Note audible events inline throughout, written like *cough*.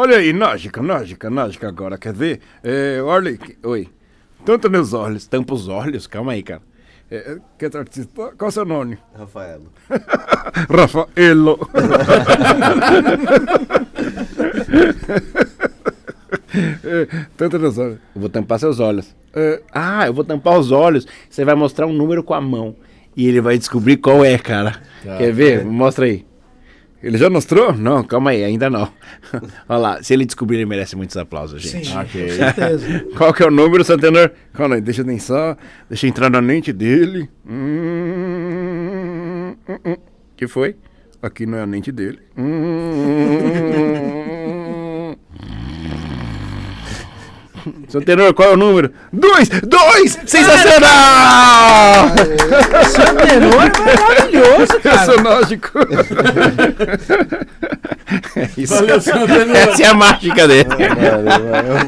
Olha aí, mágica, mágica, mágica agora, quer ver? É, olha aí, oi. Tanto meus olhos, tampa os olhos, calma aí, cara. É, que outro artista? Qual é o seu nome? Rafaelo. *laughs* Rafaelo. É, tanto meus olhos. Eu vou tampar seus olhos. É, ah, eu vou tampar os olhos. Você vai mostrar um número com a mão. E ele vai descobrir qual é, cara. Quer ver? Mostra aí. Ele já mostrou? Não, calma aí, ainda não. *laughs* Olha lá, se ele descobrir, ele merece muitos aplausos, gente. Sim, Ok. com certeza. *laughs* Qual que é o número, Santenor? Calma aí, deixa eu pensar. Deixa eu entrar na mente dele. Hum, hum, hum. que foi? Aqui não é a mente dele. Hum. *laughs* Santenor, qual é o número? Dois! Dois! Sensacional! Seu tenor é maravilhoso, *laughs* cara. É *laughs* isso. Valeu, Santenor. Essa é a mágica dele.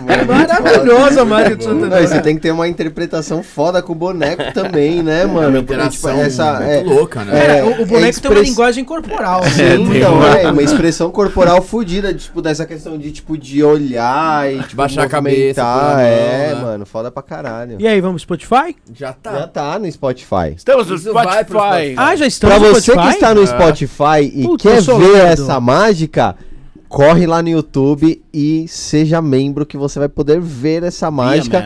É maravilhoso a mágica do seu Não, e você tem que ter uma interpretação foda com o boneco também, né, mano? uma Porque, interação tipo, essa, muito é, louca, né? É, é, o, o boneco é tem uma express- linguagem corporal. Sim, É, então, uma- é uma expressão corporal fodida, tipo, dessa questão de, tipo, de olhar e, tipo, Baixar a cabeça, mão, É, né? mano, foda pra caralho. E aí, vamos pro Spotify? Já tá. Já tá no Spotify. Estamos no Spotify. Spotify. Ah, já estamos Pra no você Spotify? que está no Spotify e Puta, quer ver essa mágica, corre lá no YouTube e seja membro que você vai poder ver essa mágica.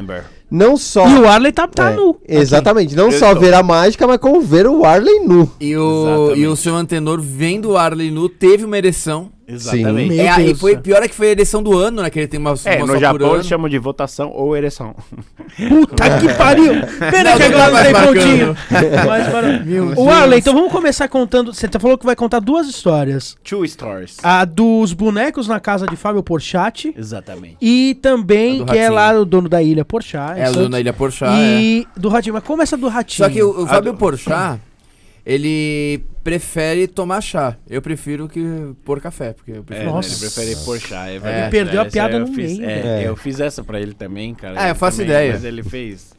Não só. E o Arley tá, tá É, nu. Exatamente, não Eu só tô. ver a mágica, mas como ver o Arley nu. E o, Exatamente. e o seu antenor, vendo o Arley nu, teve uma ereção. Exatamente. É, aí Deus foi, pior é que foi a ereção do ano, né? Que ele tem uma, É, uma no Japão eles chamam de votação ou ereção. *laughs* Puta que pariu! Pera Não, que não agora mais tá prontinho. *laughs* Mais para- O Arley, então vamos começar contando. Você tá- falou que vai contar duas histórias. Two stories. A dos bonecos na casa de Fábio Porchat. Exatamente. E também, que é lá o dono da ilha Porchat. É, o Santos. Ilha Porchat, é. E do Ratinho. Mas como essa do Ratinho? Só que o, o Fábio do- Porchat, *laughs* ele prefere tomar chá. Eu prefiro que pôr café, porque eu É, prefiro... né, Nossa. ele prefere Porchat, é Ele verdade. perdeu a piada no fiz, meio, É, eu fiz essa pra ele também, cara. É, Ele eu faço também, ideia. Mas ele fez...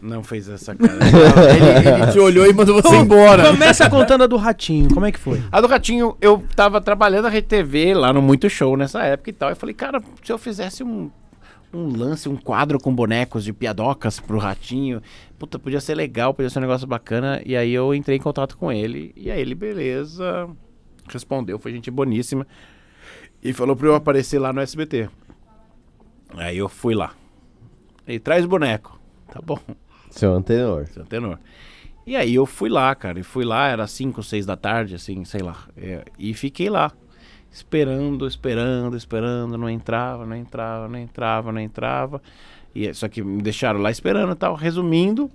Não fez essa *laughs* cara. ele, ele te olhou e mandou você embora. Começa contando a do Ratinho. Como é que foi? A do Ratinho, eu tava trabalhando na Rede TV lá no Muito Show nessa época e tal. Eu falei, cara, se eu fizesse um, um lance, um quadro com bonecos de piadocas pro Ratinho, puta, podia ser legal, podia ser um negócio bacana. E aí eu entrei em contato com ele. E aí ele, beleza, respondeu, foi gente boníssima. E falou pra eu aparecer lá no SBT. Aí eu fui lá. E traz boneco. Tá bom. Seu antenor. Seu tenor. E aí eu fui lá, cara. E fui lá, era 5, 6 da tarde, assim, sei lá. É, e fiquei lá. Esperando, esperando, esperando. Não entrava, não entrava, não entrava, não entrava. E, só que me deixaram lá esperando e tal. Resumindo,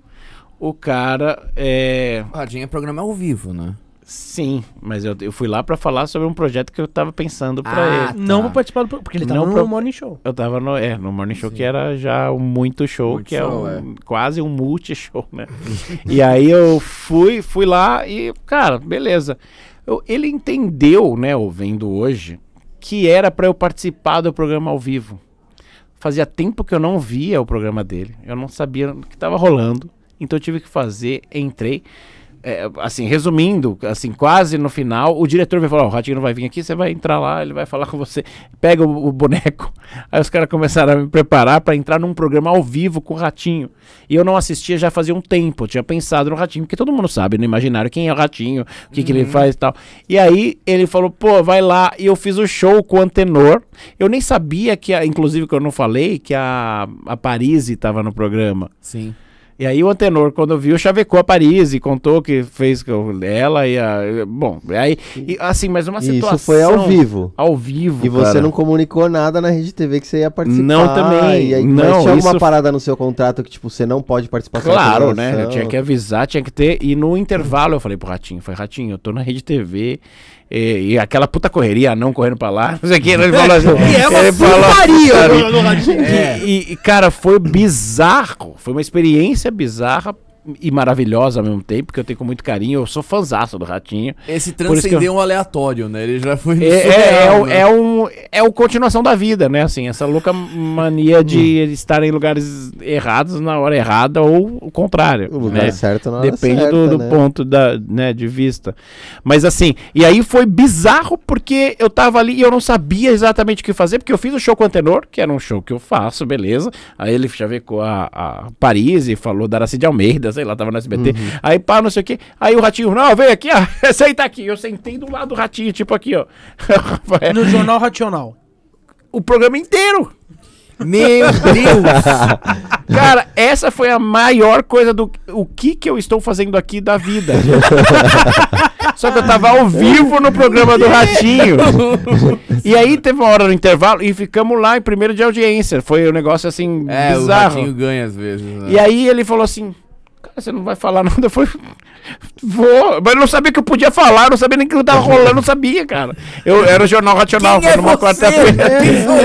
o cara. É, O Radinho é programa ao vivo, né? sim, mas eu, eu fui lá pra falar sobre um projeto que eu tava pensando pra Ah, ele. Não Tá. vou participar do pro- porque ele tava Não no pro- Morning Show. Eu tava no, é, no Morning Show, que era já um muito show, Muito que show, é, um, quase um multishow, né? *laughs* e aí eu fui, fui lá e, cara, beleza. Eu- ele entendeu, né, eu vendo hoje, que era pra eu participar do programa ao vivo. Fazia tempo que eu não via o programa dele, eu não sabia o que tava rolando, então eu tive que fazer, entrei. É, assim, resumindo, assim, quase no final, o diretor vai falar, ó, o Ratinho não vai vir aqui, você vai entrar lá, ele vai falar com você, pega o, o boneco. *laughs* Aí os caras começaram a me preparar pra entrar num programa ao vivo com o Ratinho. E eu não assistia já fazia um tempo, tinha pensado no Ratinho, porque todo mundo sabe no imaginário quem é o Ratinho, o que, que ele faz e tal. E aí ele falou, pô, vai lá, e eu fiz o show com o Antenor. Eu nem sabia que, a, inclusive que eu não falei, que a, a Parise tava no programa. Sim. E aí o Antenor, quando viu, chavecou a Paris e contou que fez ela e a. Bom, aí. e, assim, mas uma situação. Isso foi ao vivo. Ao vivo. E você cara. não comunicou nada na Rede TV que você ia participar. Não, também. E aí, Não, mas tinha alguma isso- parada no seu contrato que, tipo, você não pode participar Claro, né? Eu tinha que avisar, tinha que ter. E no intervalo eu falei pro Ratinho, foi Ratinho, eu tô na Rede TV. E, e aquela puta correria, não correndo pra lá, não sei o que, ele falou assim. *laughs* E é uma ele falou, putaria no- no Ratinho. E- E, e, cara, foi bizarro. Foi uma experiência bizarra e maravilhosa ao mesmo tempo, porque eu tenho com muito carinho. Eu sou fãzaço do Ratinho. Esse que transcendeu um aleatório, né? Ele já foi É, é, é, né? é um, é o continuação da vida, né? Assim, essa louca mania de estar em lugares errados na hora errada ou o contrário. O lugar né? certo na hora Depende certa, do, do né? ponto da, né, de vista. Mas assim, e aí foi bizarro porque eu tava ali e eu não sabia exatamente o que fazer, porque eu fiz o show com o Antenor, que era um show que eu faço, beleza. Aí ele chavecou a, a Paris e falou da Aracide Almeida, sei lá, tava no SBT. Uhum. Aí pá, não sei o que. Aí o Ratinho, não, vem aqui, ó, *laughs* senta aqui. Eu sentei do lado do Ratinho, tipo aqui, ó. *laughs* No Jornal Racional. o programa inteiro. Meu *laughs* Deus! Cara, essa foi a maior coisa do o que que eu estou fazendo aqui da vida. Só que eu tava ao vivo no programa do Ratinho. E aí teve uma hora no intervalo e ficamos lá em primeiro de audiência. Foi um negócio assim É, o bizarro. ratinho ganha às vezes. né? E aí ele falou assim: você não vai falar *laughs* nada? Eu falei, vou. Mas eu não sabia que eu podia falar, eu não sabia nem que tava rolando, não sabia, cara. Eu era o Jornal Racional, Quem foi é numa você? quarta-feira.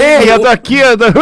É, e eu? eu tô aqui, eu tô... *laughs*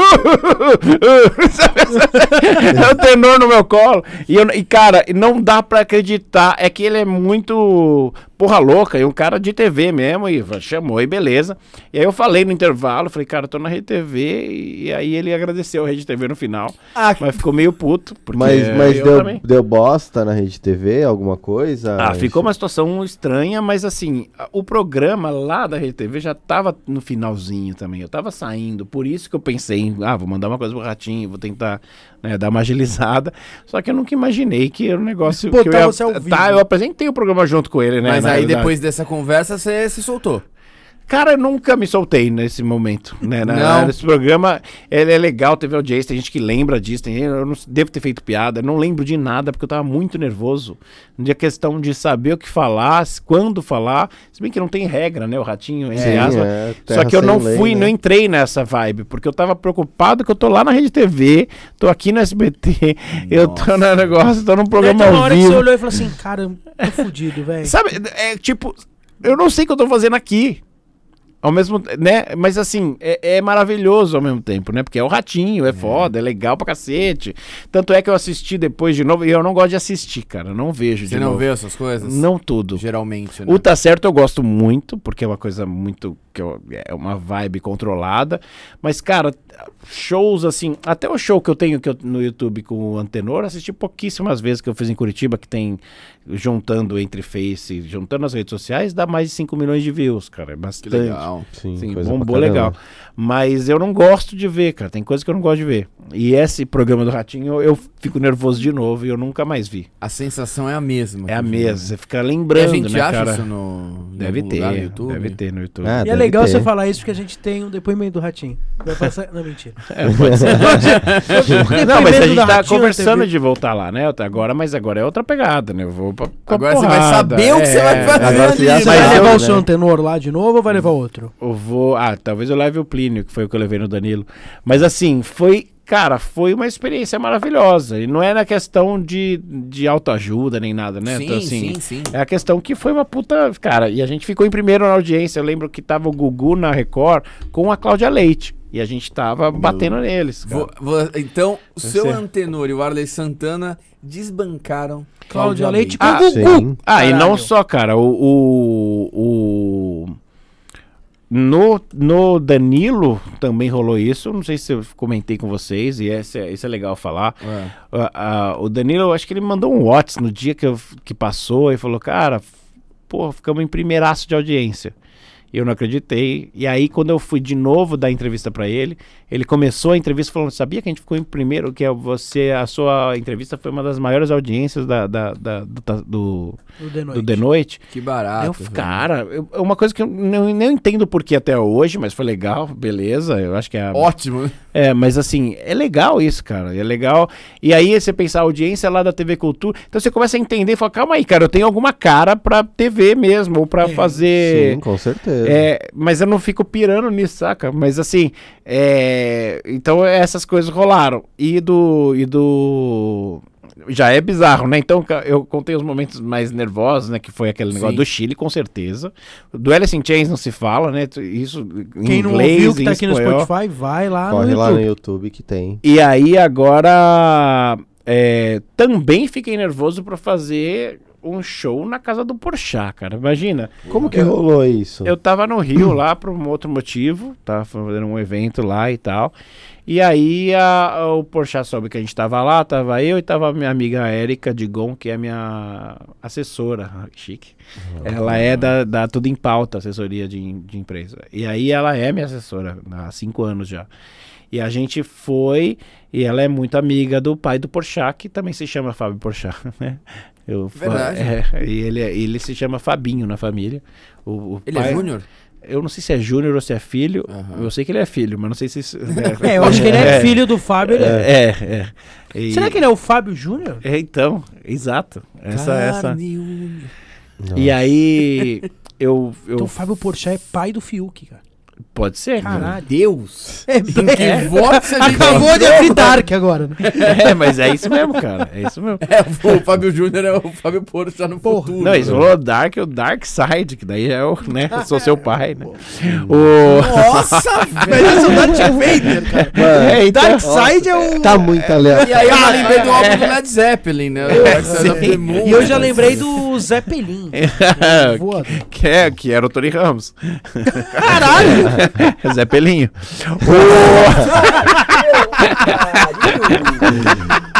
é o tenor no meu colo. E, eu- e, cara, não dá pra acreditar. É que ele é muito porra louca, e um cara de TV mesmo, e chamou, e beleza. E aí eu falei no intervalo, falei, cara, eu tô na Rede TV, e aí ele agradeceu a Rede TV no final. Ah, Mas ficou meio puto. Porque Mas, mas eu deu, também. deu bosta na Rede TV, alguma coisa? Ah, ficou uma situação estranha, mas assim, o programa lá da Rede TV já tava no finalzinho também. Eu tava saindo, por isso que eu pensei em, ah, vou mandar uma coisa pro Ratinho, vou tentar né, dar uma agilizada. Só que eu nunca imaginei que era um negócio que eu Botar ia... você ao vivo. Tá, eu apresentei o programa junto com ele, né? Mas aí realidade. depois dessa conversa você se soltou. Cara, eu nunca me soltei nesse momento, né? Na- Não. Nesse programa, ele é legal, teve audiência, tem gente que lembra disso, tem, eu não devo ter feito piada, não lembro de nada, porque eu tava muito nervoso. De questão de saber o que falar, quando falar, se bem que não tem regra, né? O ratinho, entre Sim, aspas. é, Só que eu não lei, fui, né? não entrei nessa vibe, porque eu tava preocupado que eu tô lá na Rede TV, tô aqui no SBT, eu tô no negócio, tô num programa tem uma ao hora que você vivo. olhou e falou assim, cara, tô fudido, velho. Sabe, é tipo, eu não sei o que eu tô fazendo aqui. Ao mesmo, né? Mas assim, é, é maravilhoso ao mesmo tempo, né? Porque é o ratinho, é foda, é legal pra cacete. Tanto é que eu assisti depois de novo, e eu não gosto de assistir, cara. Não vejo Você de não novo. vê essas coisas? Não tudo. Geralmente, né? O Tá Certo eu gosto muito, porque é uma coisa muito. Que eu- é uma vibe controlada. Mas, cara, shows assim. Até o show que eu tenho que eu- no YouTube com o Antenor, assisti pouquíssimas vezes que eu fiz em Curitiba, que tem. Juntando entre Face, juntando as redes sociais, dá mais de 5 milhões de views, cara. É Que bastante. legal. Sim, Sim, coisa bombou legal. Mas eu não gosto de ver, cara. Tem coisa que eu não gosto de ver. E esse programa do Ratinho, eu, eu fico nervoso de novo e eu nunca mais vi. A sensação é a mesma. É a mesma. Você fica E a lembrando, gente né, acha cara? isso no, Deve ter, lugar no YouTube? deve ter no YouTube. Ah, E é legal ter. você falar isso porque a gente tem um depoimento do Ratinho. Vai passar... *laughs* Não, mentira. É, pode ser. *laughs* Não, mas a gente tá Ratinho conversando de voltar lá, né? Agora, mas agora é outra pegada, né? Eu vou pra, com a Agora você vai porrada, saber o que você vai é. fazer Agora você já ali, Você sabe. vai levar eu, o seu antenor lá de novo ou vai levar outro? Eu vou. Ah, talvez eu leve o Plínio, que foi o que eu levei no Danilo. Mas assim, foi. Cara, foi uma experiência maravilhosa. E não é na questão de, de autoajuda nem nada, né? Sim, Então, assim, sim, sim. É a questão que foi uma puta. Cara, e a gente ficou em primeiro na audiência. Eu lembro que tava o Gugu na Record com a Cláudia Leite. E a gente tava batendo neles. cara. Vo- vo- então, o seu ser. Antenor e o Arley Santana desbancaram Cláudia Leite Ah, com o Gugu. Sim. Ah, e não Caralho. só, cara, o. o, o- no, no Danilo também rolou isso. Não sei se eu comentei com vocês, e esse é, isso é legal falar. É. Ah, ah, o Danilo, eu acho que ele mandou um WhatsApp no dia que, eu- que passou e falou: Cara, pô, ficamos em primeiraço de audiência. Eu não acreditei. E aí, quando eu fui de novo dar entrevista pra ele, ele começou a entrevista falando: Sabia que a gente ficou em primeiro? Que é você, a sua entrevista foi uma das maiores audiências da, da- da- do, do, O The do Noite. The Noite. Que barato. eu, cara, é uma coisa que eu não, não entendo por que até hoje, mas foi legal, beleza. Eu acho que é Ótimo. É, mas assim, é legal isso, cara. É legal. E aí você pensar a audiência lá da TV Cultura. Então você começa a entender e fala, calma aí, cara, eu tenho alguma cara pra TV mesmo, ou pra Sim, fazer. Sim, com certeza. É, mas eu não fico pirando nisso, saca? Mas assim, é, então essas coisas rolaram. E do. E do. Já é bizarro, né? Então eu contei os momentos mais nervosos, né? Que foi aquele negócio Sim. do Chile, com certeza. Do Alice in Chains não se fala, né? Isso em Quem não inglês, ouviu que tá aqui no espanhol. Spotify, vai lá Corre no lá YouTube. no YouTube que tem. E aí agora é, também fiquei nervoso pra fazer um show na casa do Porchat, cara. Imagina. Como que rolou isso? Eu tava no Rio lá por um outro motivo, tava fazendo um evento lá e tal. E aí a- o Porchat soube que a gente tava lá, tava eu e tava a minha amiga Érica Digon, que é a minha assessora, Ah, chique. Ela é da, da Tudo em Pauta, assessoria de, de empresa. E aí ela é minha assessora há cinco anos já. E a gente foi, e ela é muito amiga do pai do Porchat, que também se chama Fábio Porchat, *laughs* né? Eu, Verdade. *laughs* É, e ele, é- ele se chama Fabinho na família. O, o Ele pai- é júnior? Eu não sei se é júnior ou se é filho. Aham. Eu sei que ele é filho, mas não sei se... isso- *laughs* É, eu acho que ele é, filho do Fábio. ele é. É, é. E- Será que ele é o Fábio Júnior? É, então, exato. Essa, essa. Carne, unha. E aí, eu... eu Então o Fábio Porchat é pai do Fiuk, cara. Pode ser. Caralho. Deus! *laughs* É, Que voto a gente Acabou de abrir *laughs* Dark agora, né? É, mas é isso mesmo, cara. É isso mesmo. É, o Fábio Júnior é o Fábio Porto já no Porra. futuro. Não, isso falou Dark, é o Dark Side, que daí é o, né? Eu sou seu pai, né? O... Nossa, Mas *laughs* velho! esse é o Darth Vader, cara. Mano, É, então- Darkseid é o... tá muito E aleatório. aí eu lembrei do álbum do Led Zeppelin, né? Dark Side. E eu já lembrei do Zeppelin. Que, é, que era o Tony Ramos. Caralho! *laughs* Zé Pelinho. *laughs*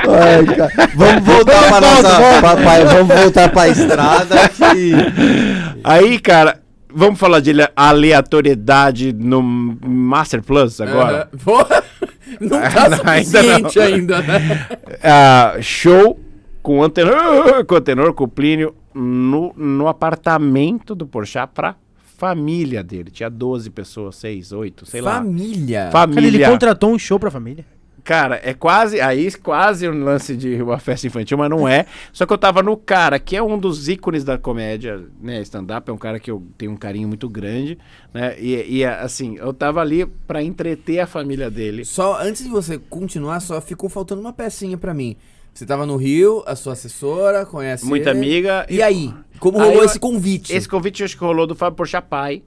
Ai, cara. Vamos voltar pra nossa. Papai, vamos voltar pra estrada. Que... Aí, cara, vamos falar de ale- aleatoriedade no Master Plus agora? Porra, Não tá Não, ainda suficiente não. ainda, né? *laughs* Ah, show com o antenor, com o antenor, com o Plínio, no, no apartamento do Porchat pra família dele. Tinha 12 pessoas, 6, 8, sei lá. Família. Cara, ele Família. contratou um show pra família. Cara, é quase, aí quase um lance de uma festa infantil, mas não é. Só que eu tava no cara, que é um dos ícones da comédia, né? Stand-up é um cara que eu tenho um carinho muito grande, né? E, e assim, eu tava ali pra entreter a família dele. Só antes de você continuar, só ficou faltando uma pecinha pra mim. Você tava no Rio, a sua assessora, conhece Muita ele. amiga. E aí? Como rolou eu- esse convite? Esse convite acho que rolou do Fábio Porchat pai,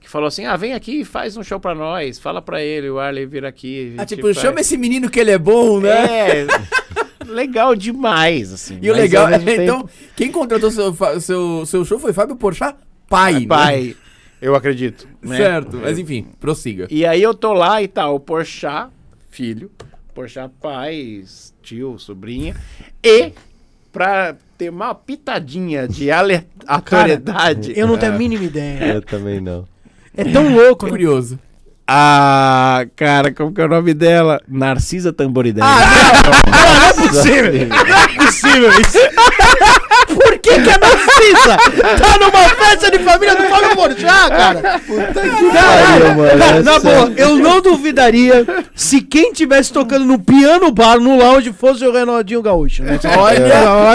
que falou assim: ah, vem aqui e faz um show pra nós, fala pra ele, o Arley vir aqui. Ah, tipo, faz." chama esse menino que ele é bom, né? É, legal demais, assim. E o legal, mesmo então, tempo- quem contratou seu, seu, seu show foi Fábio Porchat, pai. né? pai, eu acredito. né? Certo, mas enfim, prossiga. E aí eu tô lá e tal, o Porchat, filho, Porchat pai, tio, sobrinha, e pra ter uma pitadinha de aleatoriedade, Eu não tenho a mínima ideia. Eu também não. É tão louco. Curioso. a cara, como que é o nome dela? Narcisa Tamboridela. Não é possível. Não é possível isso. *laughs* Por que que a Narcisa tá numa festa de família do Fábio Porchat, cara? pariu, mano, cara, é na boa, eu não duvidaria se quem tivesse tocando no piano bar, no lounge, fosse o Renaldinho Gaúcho. Né? *laughs* Olha,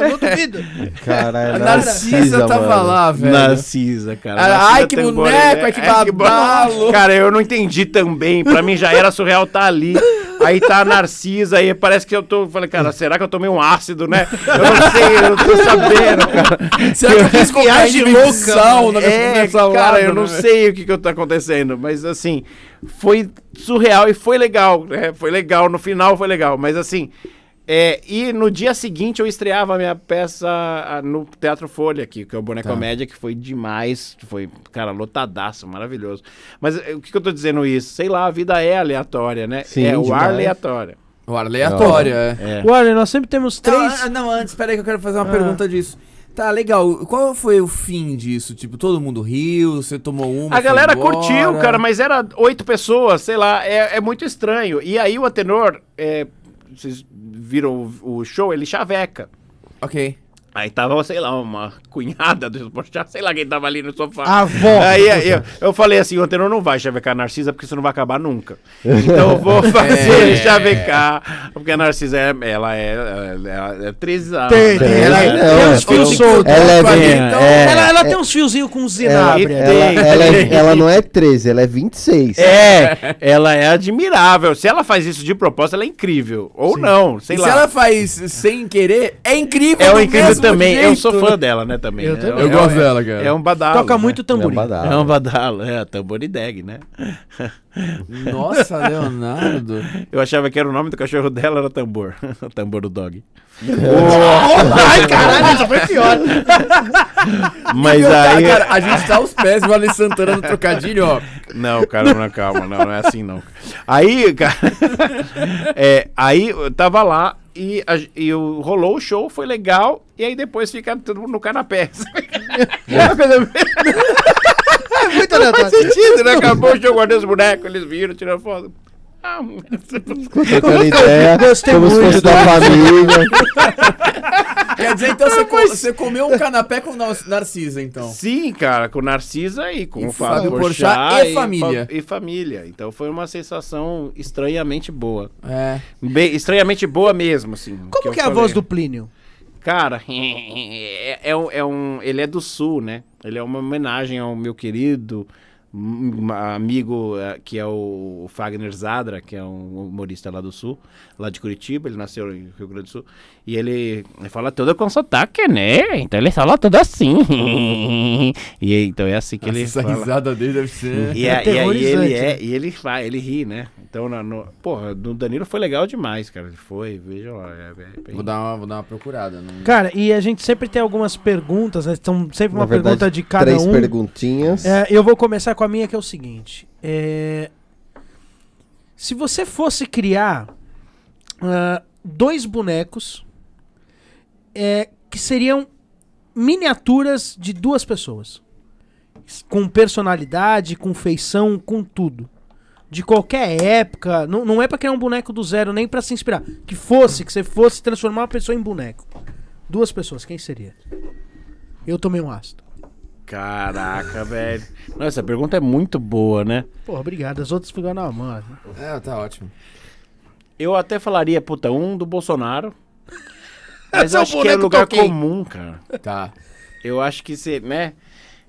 não duvido. Caralho, Narcisa tava mano. lá, velho. Narcisa, cara. Narcisa ai, que boneco, ai, que É, babalo. Cara, eu não entendi também. Pra mim já era surreal tá ali. Aí tá a Narcisa, aí parece que eu tô. Falei, cara, será que eu tomei um ácido, né? Eu não *laughs* sei, eu não tô sabendo, cara. Será que eu fiz viagem louca, na minha É, cara, eu não né? sei o que que tá acontecendo, mas assim, foi surreal e foi legal, né? Foi legal, no final foi legal, mas assim, é, e no dia seguinte eu estreava a minha peça no Teatro Folha aqui, que é o Boneco Tá. Comédia, que foi demais, foi, cara, lotadaço, maravilhoso. Mas eh, o que que eu tô dizendo isso? Sei lá, a vida é aleatória, né? Sim, é o ar aleatório. O aleatório, é. É. Olha, nós sempre temos Não, três. ah, não, antes, peraí que eu quero fazer uma Ah. pergunta disso. Tá, legal. Qual foi o fim disso? Tipo, todo mundo riu, você tomou uma. A galera embora? curtiu, cara, mas era oito pessoas, sei lá, é, é muito estranho. E aí o Atenor, é, vocês viram o, o show, ele chaveca. Ok. Aí tava, sei lá, uma cunhada do Porchat, sei lá quem tava ali no sofá. A avó. Aí, eu, eu falei assim, o Antenor não vai chavecar a Narcisa porque isso não vai acabar nunca. Então eu vou *laughs* fazer É. ele chavecar, porque a Narcisa, é, ela é, ela é atriz. ah, Tem, tem, ela ela é- tem Não, uns então- fios soltos. Ela é Então, bem- então, é, Ela, ela tem uns fiozinhos com Ela, zinabre. Ela- ela, ela, é- ela não é 13, ela é 26. É, ela é admirável. Se ela faz isso de propósito, ela é incrível. Ou não, sei e lá. se ela faz sem querer, é incrível É o incrível também, eu sou fã né? dela, né, também. Eu É- também. Eu gosto é- dela, cara. É um badalo. Toca né? muito tamborim. É um badalo. É um badalo, é, tamborideg, né? *laughs* Nossa, Leonardo. Eu achava que era o nome do cachorro dela, era tambor. o *laughs* tambor do dog. Ai, caralho, essa foi pior. *laughs* Mas Meu, aí... cara, a gente tá aos pés do Vale Santana no trocadilho, ó. Não, cara, não, calma, não, não é assim não. Aí, cara, é, aí eu tava lá e, a- e o- rolou o show, foi legal, e aí depois fica todo mundo no canapé. *laughs* É coisa É muito não faz aleatório. sentido, né? Acabou o show, guardei os bonecos, eles viram, tiraram foto. Ah, Trocando ideia, Gostei como se muito. fosse da *laughs* família. Quer dizer, então você, co- você comeu um canapé com Nar- Narcisa, então. Sim, cara, com Narcisa e com E o Fábio Porchat Porchat e família. fa- E família. Então foi uma sensação estranhamente boa. É. Bem, estranhamente boa mesmo, assim. Como que é a voz do Plínio? Cara, *laughs* é, é um, é um- Ele é do sul, né? Ele é uma homenagem ao meu querido hum, amigo eh, que é o Fagner Zadra, que é um humorista lá do sul, lá de Curitiba. Ele nasceu em Rio Grande do Sul. E ele, fala tudo com sotaque, né? Então ele fala tudo assim. *laughs* e então é assim que ele Essa fala. risada dele deve ser. E, É é- e aí ele é, né? e ele faz, ele ri, né? Então, na, no, porra, no Danilo foi legal demais, cara. Ele foi, vejam lá. É, é bem- Vou dar uma, vou dar uma procurada. Não... Cara, e a gente sempre tem algumas perguntas, né? São sempre uma verdade, pergunta de cada Três um. perguntinhas. É, eu vou começar com a minha, que é o seguinte. É, Se você fosse criar ah, dois bonecos é, que seriam miniaturas de duas pessoas. Com personalidade, com feição, com tudo. De qualquer época. Não, não é pra criar um boneco do zero, nem pra se inspirar. Que fosse, que você fosse transformar uma pessoa em boneco. Duas pessoas, quem seria? Eu tomei um ácido. Caraca, velho. Não, essa pergunta é muito boa, né? Porra, obrigado. As outras ficaram na mão. É, tá ótimo. Eu até falaria, puta, um do Bolsonaro. *laughs* Mas Seu eu acho que é lugar toquei. comum, cara. Tá. Eu acho que se, né?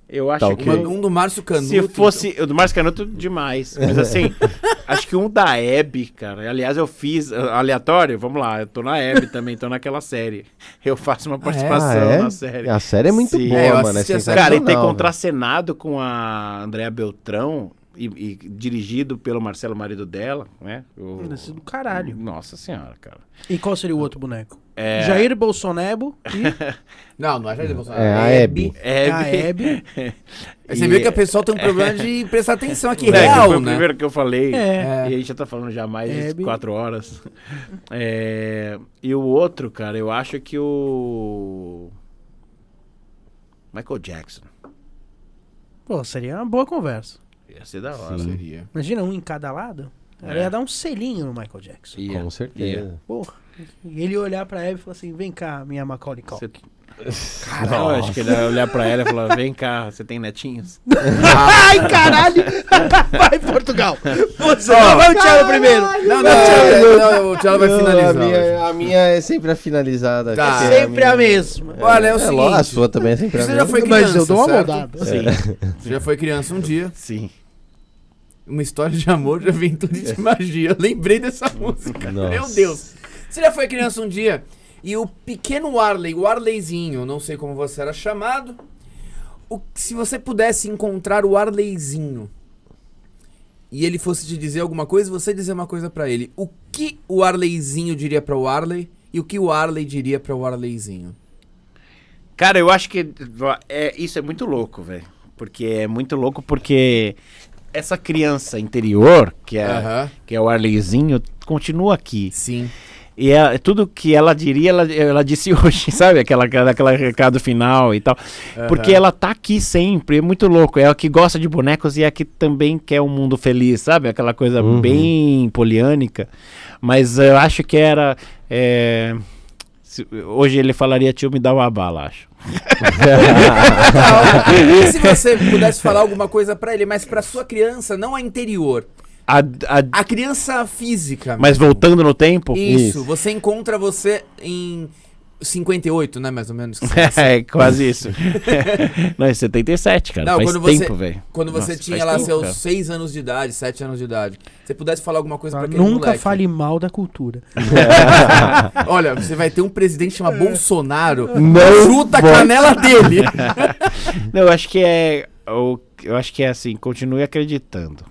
Eu acho Tá que ok. Uma- um do Márcio Canuto. se fosse o do Márcio Canuto demais, mas assim, *laughs* acho que um da Hebe, cara. Aliás, eu fiz uh, aleatório, vamos lá, eu tô na Hebe também, tô naquela série. Eu faço uma participação Ah, é? na série. A série é muito Sim. boa, É, mano. É. Cara, e ter contracenado com a Andrea Beltrão e, e dirigido pelo Marcelo, marido dela, né? O- Isso é do caralho. Nossa senhora, cara. E qual seria o outro boneco? É... Jair Bolsonaro e *laughs* Não, não é Jair Bolsonaro. É a Hebe. Hebe. a Hebe. Você vê que a pessoa tem um problema de *laughs* prestar atenção aqui, É, real, foi o né? primeiro que eu falei. É. E a gente já tá falando já há mais de quatro horas. *laughs* É, E o outro, cara, eu acho que o. Michael Jackson. Pô, seria uma boa conversa. Ia ser da hora. Seria. Imagina um em cada lado. Ela É. ia dar um selinho no Michael Jackson. Ia, Com ia. certeza. Porra. E ele olhar pra Hebe e falar assim: vem cá, minha Macaulay Culkin. Você... Não, eu acho que ele ia olhar pra ela e falar: vem cá, você tem netinhos? *laughs* Ai, caralho! *laughs* Vai, Portugal! Você não vai o Thiago primeiro! Não, não, não, não, o Thiago vai Não, finalizar. A minha, a minha é sempre a finalizada. Tá. é Sempre a mesma. Olha, é o É, seguinte. a sua também é sempre a Você mesma. já foi Mas criança, eu dou uma certo? moldada. Sim, Você já foi criança um dia. sim. Uma história de amor, de aventura e de magia. Eu lembrei dessa música. Nossa. Meu Deus. Você já foi criança um dia e o pequeno Arley, o Arleyzinho, não sei como você era chamado. O, se você pudesse encontrar o Arleyzinho e ele fosse te dizer alguma coisa, você dizer uma coisa pra ele. O que o Arleyzinho diria pra o Arley e o que o Arley diria pra o Arleyzinho? Cara, eu acho que é, isso é muito louco, velho. Porque é muito louco porque essa criança interior, que é, Aham. que é o Arleizinho, continua aqui. Sim. E é, tudo que ela diria, ela, ela disse *laughs* hoje, sabe? Aquela, aquela recado final e tal. Porque ela tá aqui sempre, é muito louco. É a que gosta de bonecos e é a que também quer um mundo feliz, sabe? Aquela coisa Uhum. bem poliânica. Mas eu acho que era. é, se- hoje ele falaria, tio, me dá uma bala, acho. *laughs* e se você pudesse falar alguma coisa pra ele, mas pra sua criança, não a interior, A- a- a criança física. mas mesmo. voltando no tempo. Isso, Isso. você encontra você em 58, né, mais ou menos. *laughs* É, quase isso. *laughs* não, é 77, cara. Não, Faz quando você- tempo, velho. Quando você Nossa, tinha lá tempo, seus cara. 6 anos de idade, 7 anos de idade, você pudesse falar alguma coisa pra aquele Nunca moleque. fale mal da cultura. *laughs* Olha, você vai ter um presidente chamado Bolsonaro. Não Chuta a canela dele. Não, eu acho que é. o- Eu acho que é assim, continue acreditando.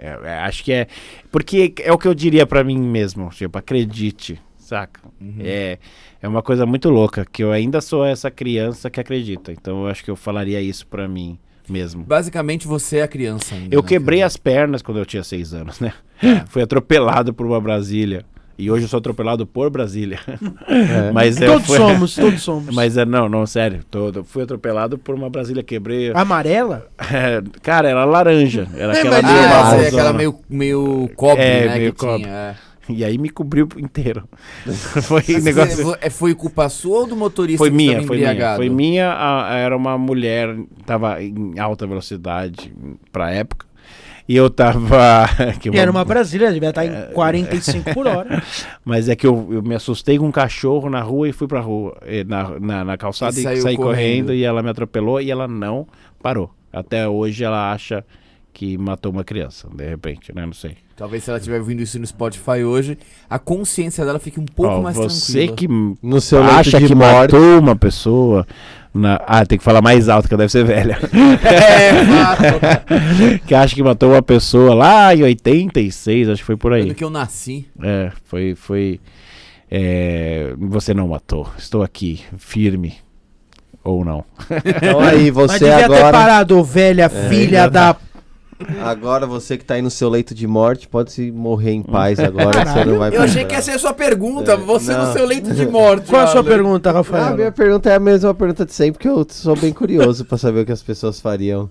É, é, acho que é. Porque é o que eu diria pra mim mesmo. Tipo, acredite, saca? É, é uma coisa muito louca, que eu ainda sou essa criança que acredita. Então eu acho que eu falaria isso pra mim mesmo. Basicamente, você é a criança ainda. Eu né, quebrei cara? as pernas quando eu tinha seis anos, né? É. *laughs* Fui atropelado por uma Brasília. E hoje eu sou atropelado por Brasília. *laughs* É. Mas é, todos foi- somos, todos somos. Mas é, não, não, sério. Todo, fui atropelado por uma Brasília, quebrei. Amarela? É, cara, era laranja. Era É, aquela meio é, Ah, marronzona. aquela meio, meio cobre, É, né? meio que cobre. tinha. é. E aí me cobriu inteiro. *laughs* foi Mas negócio. foi, é, foi culpa sua ou do motorista Foi que minha, foi minha. embriagado? Foi minha, a- era uma mulher, tava em alta velocidade pra época. E eu tava. *laughs* que E era uma Brasília, devia estar em 45 por hora. *laughs* Mas é que eu, eu me assustei com um cachorro na rua e fui pra rua, na, na, na calçada E e, saí correndo. correndo. e ela me atropelou e ela não parou. Até hoje ela acha que matou uma criança, de repente, né? Não sei. Talvez se ela estiver ouvindo isso no Spotify hoje, a consciência dela fique um pouco Ó, mais você tranquila. que No seu acha de que morte. matou uma pessoa. Na... Ah, tem que falar mais alto, que ela deve ser velha. É, *laughs* fato. que acha que matou uma pessoa lá em 86, acho que foi por aí. Ano que eu nasci. É, foi. foi é, Você não matou. Estou aqui, firme. Ou não. Então aí, *laughs* Mas você devia ter agora. parado, ô velha filha da. Agora você que tá aí no seu leito de morte, pode se morrer em paz agora, que você não vai Eu achei que essa é a sua pergunta. É, você no não. seu leito de morte. Qual a sua pergunta, Ah, a Rafael? minha pergunta é a mesma pergunta de sempre, que eu sou bem curioso pra saber o que as pessoas fariam.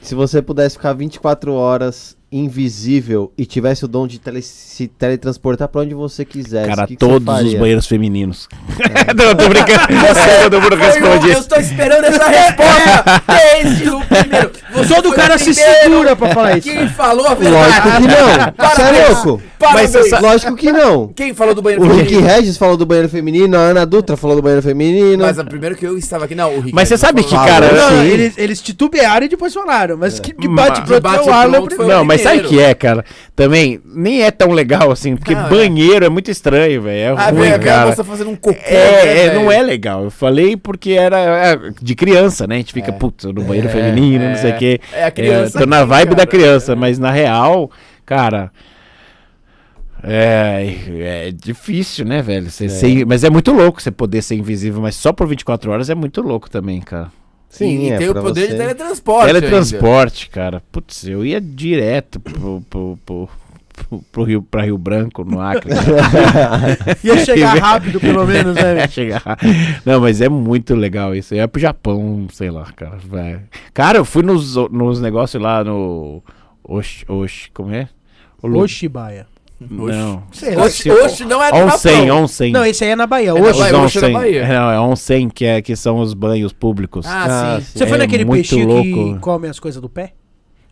Se você pudesse ficar 24 horas invisível e tivesse o dom de tele- se teletransportar pra onde você quisesse, Cara, o que que você todos os banheiros femininos. *laughs* não, tô brincando. *laughs* *laughs* Todo mundo responde o- eu isso. estou esperando essa resposta desde o primeiro. Você Todo cara o se segura pra falar isso. Quem falou a Lógico verdade? que não! Você é Parabéns. louco? Parabéns. Mas você Lógico que não! Quem falou do banheiro O Rick feminino? Regis falou do banheiro feminino, a Ana Dutra falou do banheiro feminino. Mas a primeiro que eu estava aqui. Não, o Rick. Mas você sabe que, cara, Não, eles, eles titubearam e depois falaram. Mas que de Ma- bate é bate o Arlen pronto foi o Não, mas sabe o que é, cara? Também nem é tão legal assim, porque Não, é. banheiro é. muito estranho, velho. É Ah, ruim, a cara. moça fazendo um cocô. né, É, é, não velho? é legal. Eu falei porque era é, de criança, né? A gente fica, É. putz, no banheiro feminino, não sei o quê. É a criança tô na vibe da cara. criança, mas na real, cara. É, é difícil, né, velho? Você ser- mas é muito louco você poder ser invisível, mas só por 24 horas é muito louco também, cara. Sim, e, é tem o poder de você. teletransporte. Teletransporte, cara. Putz, eu ia direto pro, pro, pro, pro, pro Rio, pra Rio Branco, no Acre. *laughs* Ia chegar *laughs* rápido, pelo menos, né? Velho? chegar. Não, mas é muito legal isso. É pro Japão, sei lá, cara. Vai. Cara, eu fui nos, nos negócios lá no. Oxi, oxi, como é? O lu- Oshibaia. Não. Oxe, oxe, não é do Onsen, Japão. onsen. Não, esse aí é na Bahia. É na Oxi. Os Bahia, Oxi é na. Bahia. Não, é onsen, que, é, que são os banhos públicos. Ah, Ah, sim. sim. Você foi É naquele muito peixinho que louco. come as coisas do pé?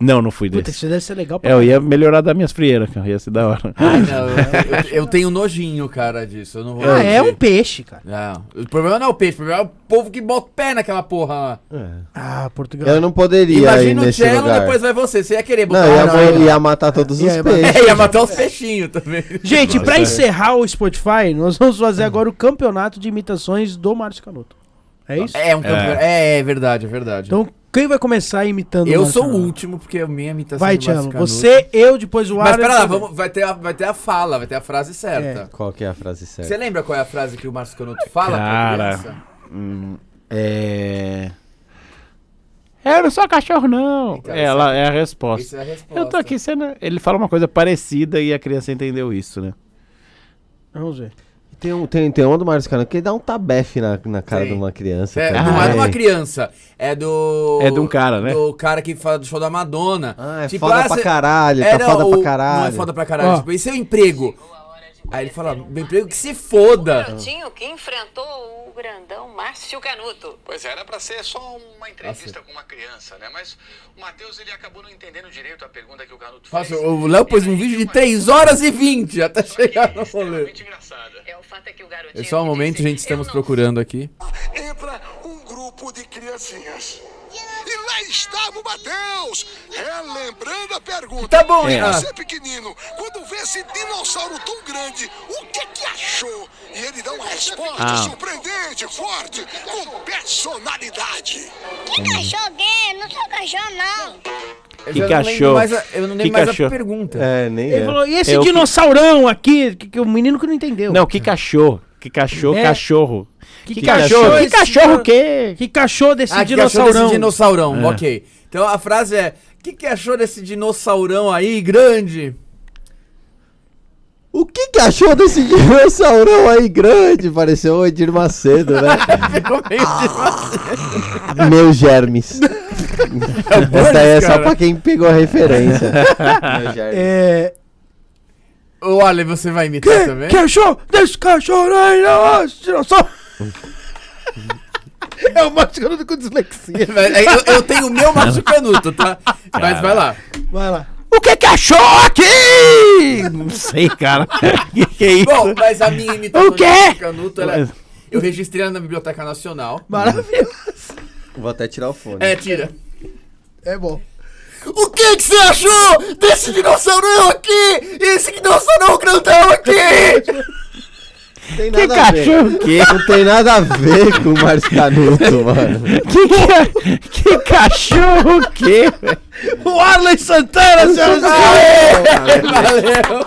Não, não fui Puta, desse. isso deve ser legal pra É, eu ia melhorar das minhas frieiras, cara. Ia ser da hora. Ai, *laughs* não, eu, eu- eu tenho nojinho, cara, disso. Eu não vou Ah, é um peixe, cara. Não, o problema não é o peixe, o problema é o povo que bota o pé naquela porra lá. É. Ah, Portugal. Eu não poderia ir Imagina o cello, lugar. depois vai você. Você ia querer botar Não, ia, mo- na- ia matar todos *laughs* os Ia- peixes. É, ia matar os peixinhos também. Gente, pra Nossa. encerrar o Spotify, nós vamos fazer agora o campeonato de imitações do Márcio Canuto. É isso? É, um campeonato. É, é verdade, é verdade. Então, quem vai começar imitando eu Márcio sou o último, porque a minha imitação Vai. Canuto- Você, eu, depois o Mas Arlen. pera lá, vamos, vai, ter a, vai ter a fala, vai ter a frase certa. Qual que é a frase certa? Você lembra qual é a frase que o Márcio Canuto fala pra Cara. criança? Hum, é. Eu não sou cachorro, não. Então, Ela essa- é a resposta. Isso é a resposta. Eu tô aqui sendo. Ele fala uma coisa parecida e a criança entendeu isso, né? Vamos ver. Tem, um, tem, tem um do Marcos Canão que dá um tabefe na, na cara Sim. de uma criança. É, não é de uma criança, é do. É de um cara, né? Do cara que fala do show da Madonna. Ah, é Tipo, foda ah, pra caralho, É, tá foda o- pra caralho. Não é foda pra caralho. Ó. Tipo, e seu emprego? Aí ele fala, meu emprego que se foda. Garotinho que enfrentou o grandão Márcio Canuto. Pois é, era pra ser só uma entrevista com uma criança, né? Mas o Matheus, ele acabou não entendendo direito a pergunta que o Canuto Nossa, fez. o Léo pôs um vídeo de 3 horas e 20 até Só chegar no rolê. É o fato é que o garotinho. É só um que momento, disse, gente, estamos "Eu não procurando aqui. entra um grupo de criancinhas. Estava o Matheus, relembrando a pergunta. Tá bom, é. Você pequenino, quando vê esse dinossauro tão grande, o que que achou? E ele dá uma resposta Ah. surpreendente, forte, com personalidade. Que cachorro gay? Não sou cachorro, não. Eu Que cachorro? mais a- eu não lembro Que mais cachorro? a pergunta. É, nem Ele é. falou, e esse É o que- dinossaurão aqui, que, que o menino que não entendeu. Não, que cachorro. Que cachorro, É. cachorro. que, Que cachorro, cachorro, que cachorro quê? Que cachorro desse Ah, que dinossaurão. desse dinossaurão, É. ok. Então a frase é: O que, que achou desse dinossaurão aí, grande? O que que achou desse dinossaurão aí grande? Pareceu o Edir Macedo, né? *laughs* Ficou meio. Meus germes. *laughs* Essa daí é só pra quem pegou a referência. Meus *laughs* germes. É, Ale, você vai imitar também? que achou desse cachorro aí, dinossauro? é o Márcio Canuto com dislexia. *laughs* Eu, eu tenho o meu Márcio Canuto, tá? Mas vai lá. Vai lá. O que que achou aqui? Não sei, cara. *laughs* que que é isso? Bom, mas a minha imitação O quê? de Márcio Canuto, ela, eu registrei ela na Biblioteca Nacional. Maravilhoso. Vou até tirar o fone. É, tira. É bom. O que que você achou desse dinossaurão aqui? Esse dinossaurão grandão aqui? Tem Que nada a ver. cachorro o quê? Não tem nada a ver com o Márcio Canuto, *laughs* mano. Que, que, que cachorro o quê? velho? O Arley Santana, senhoras e senhores. Valeu.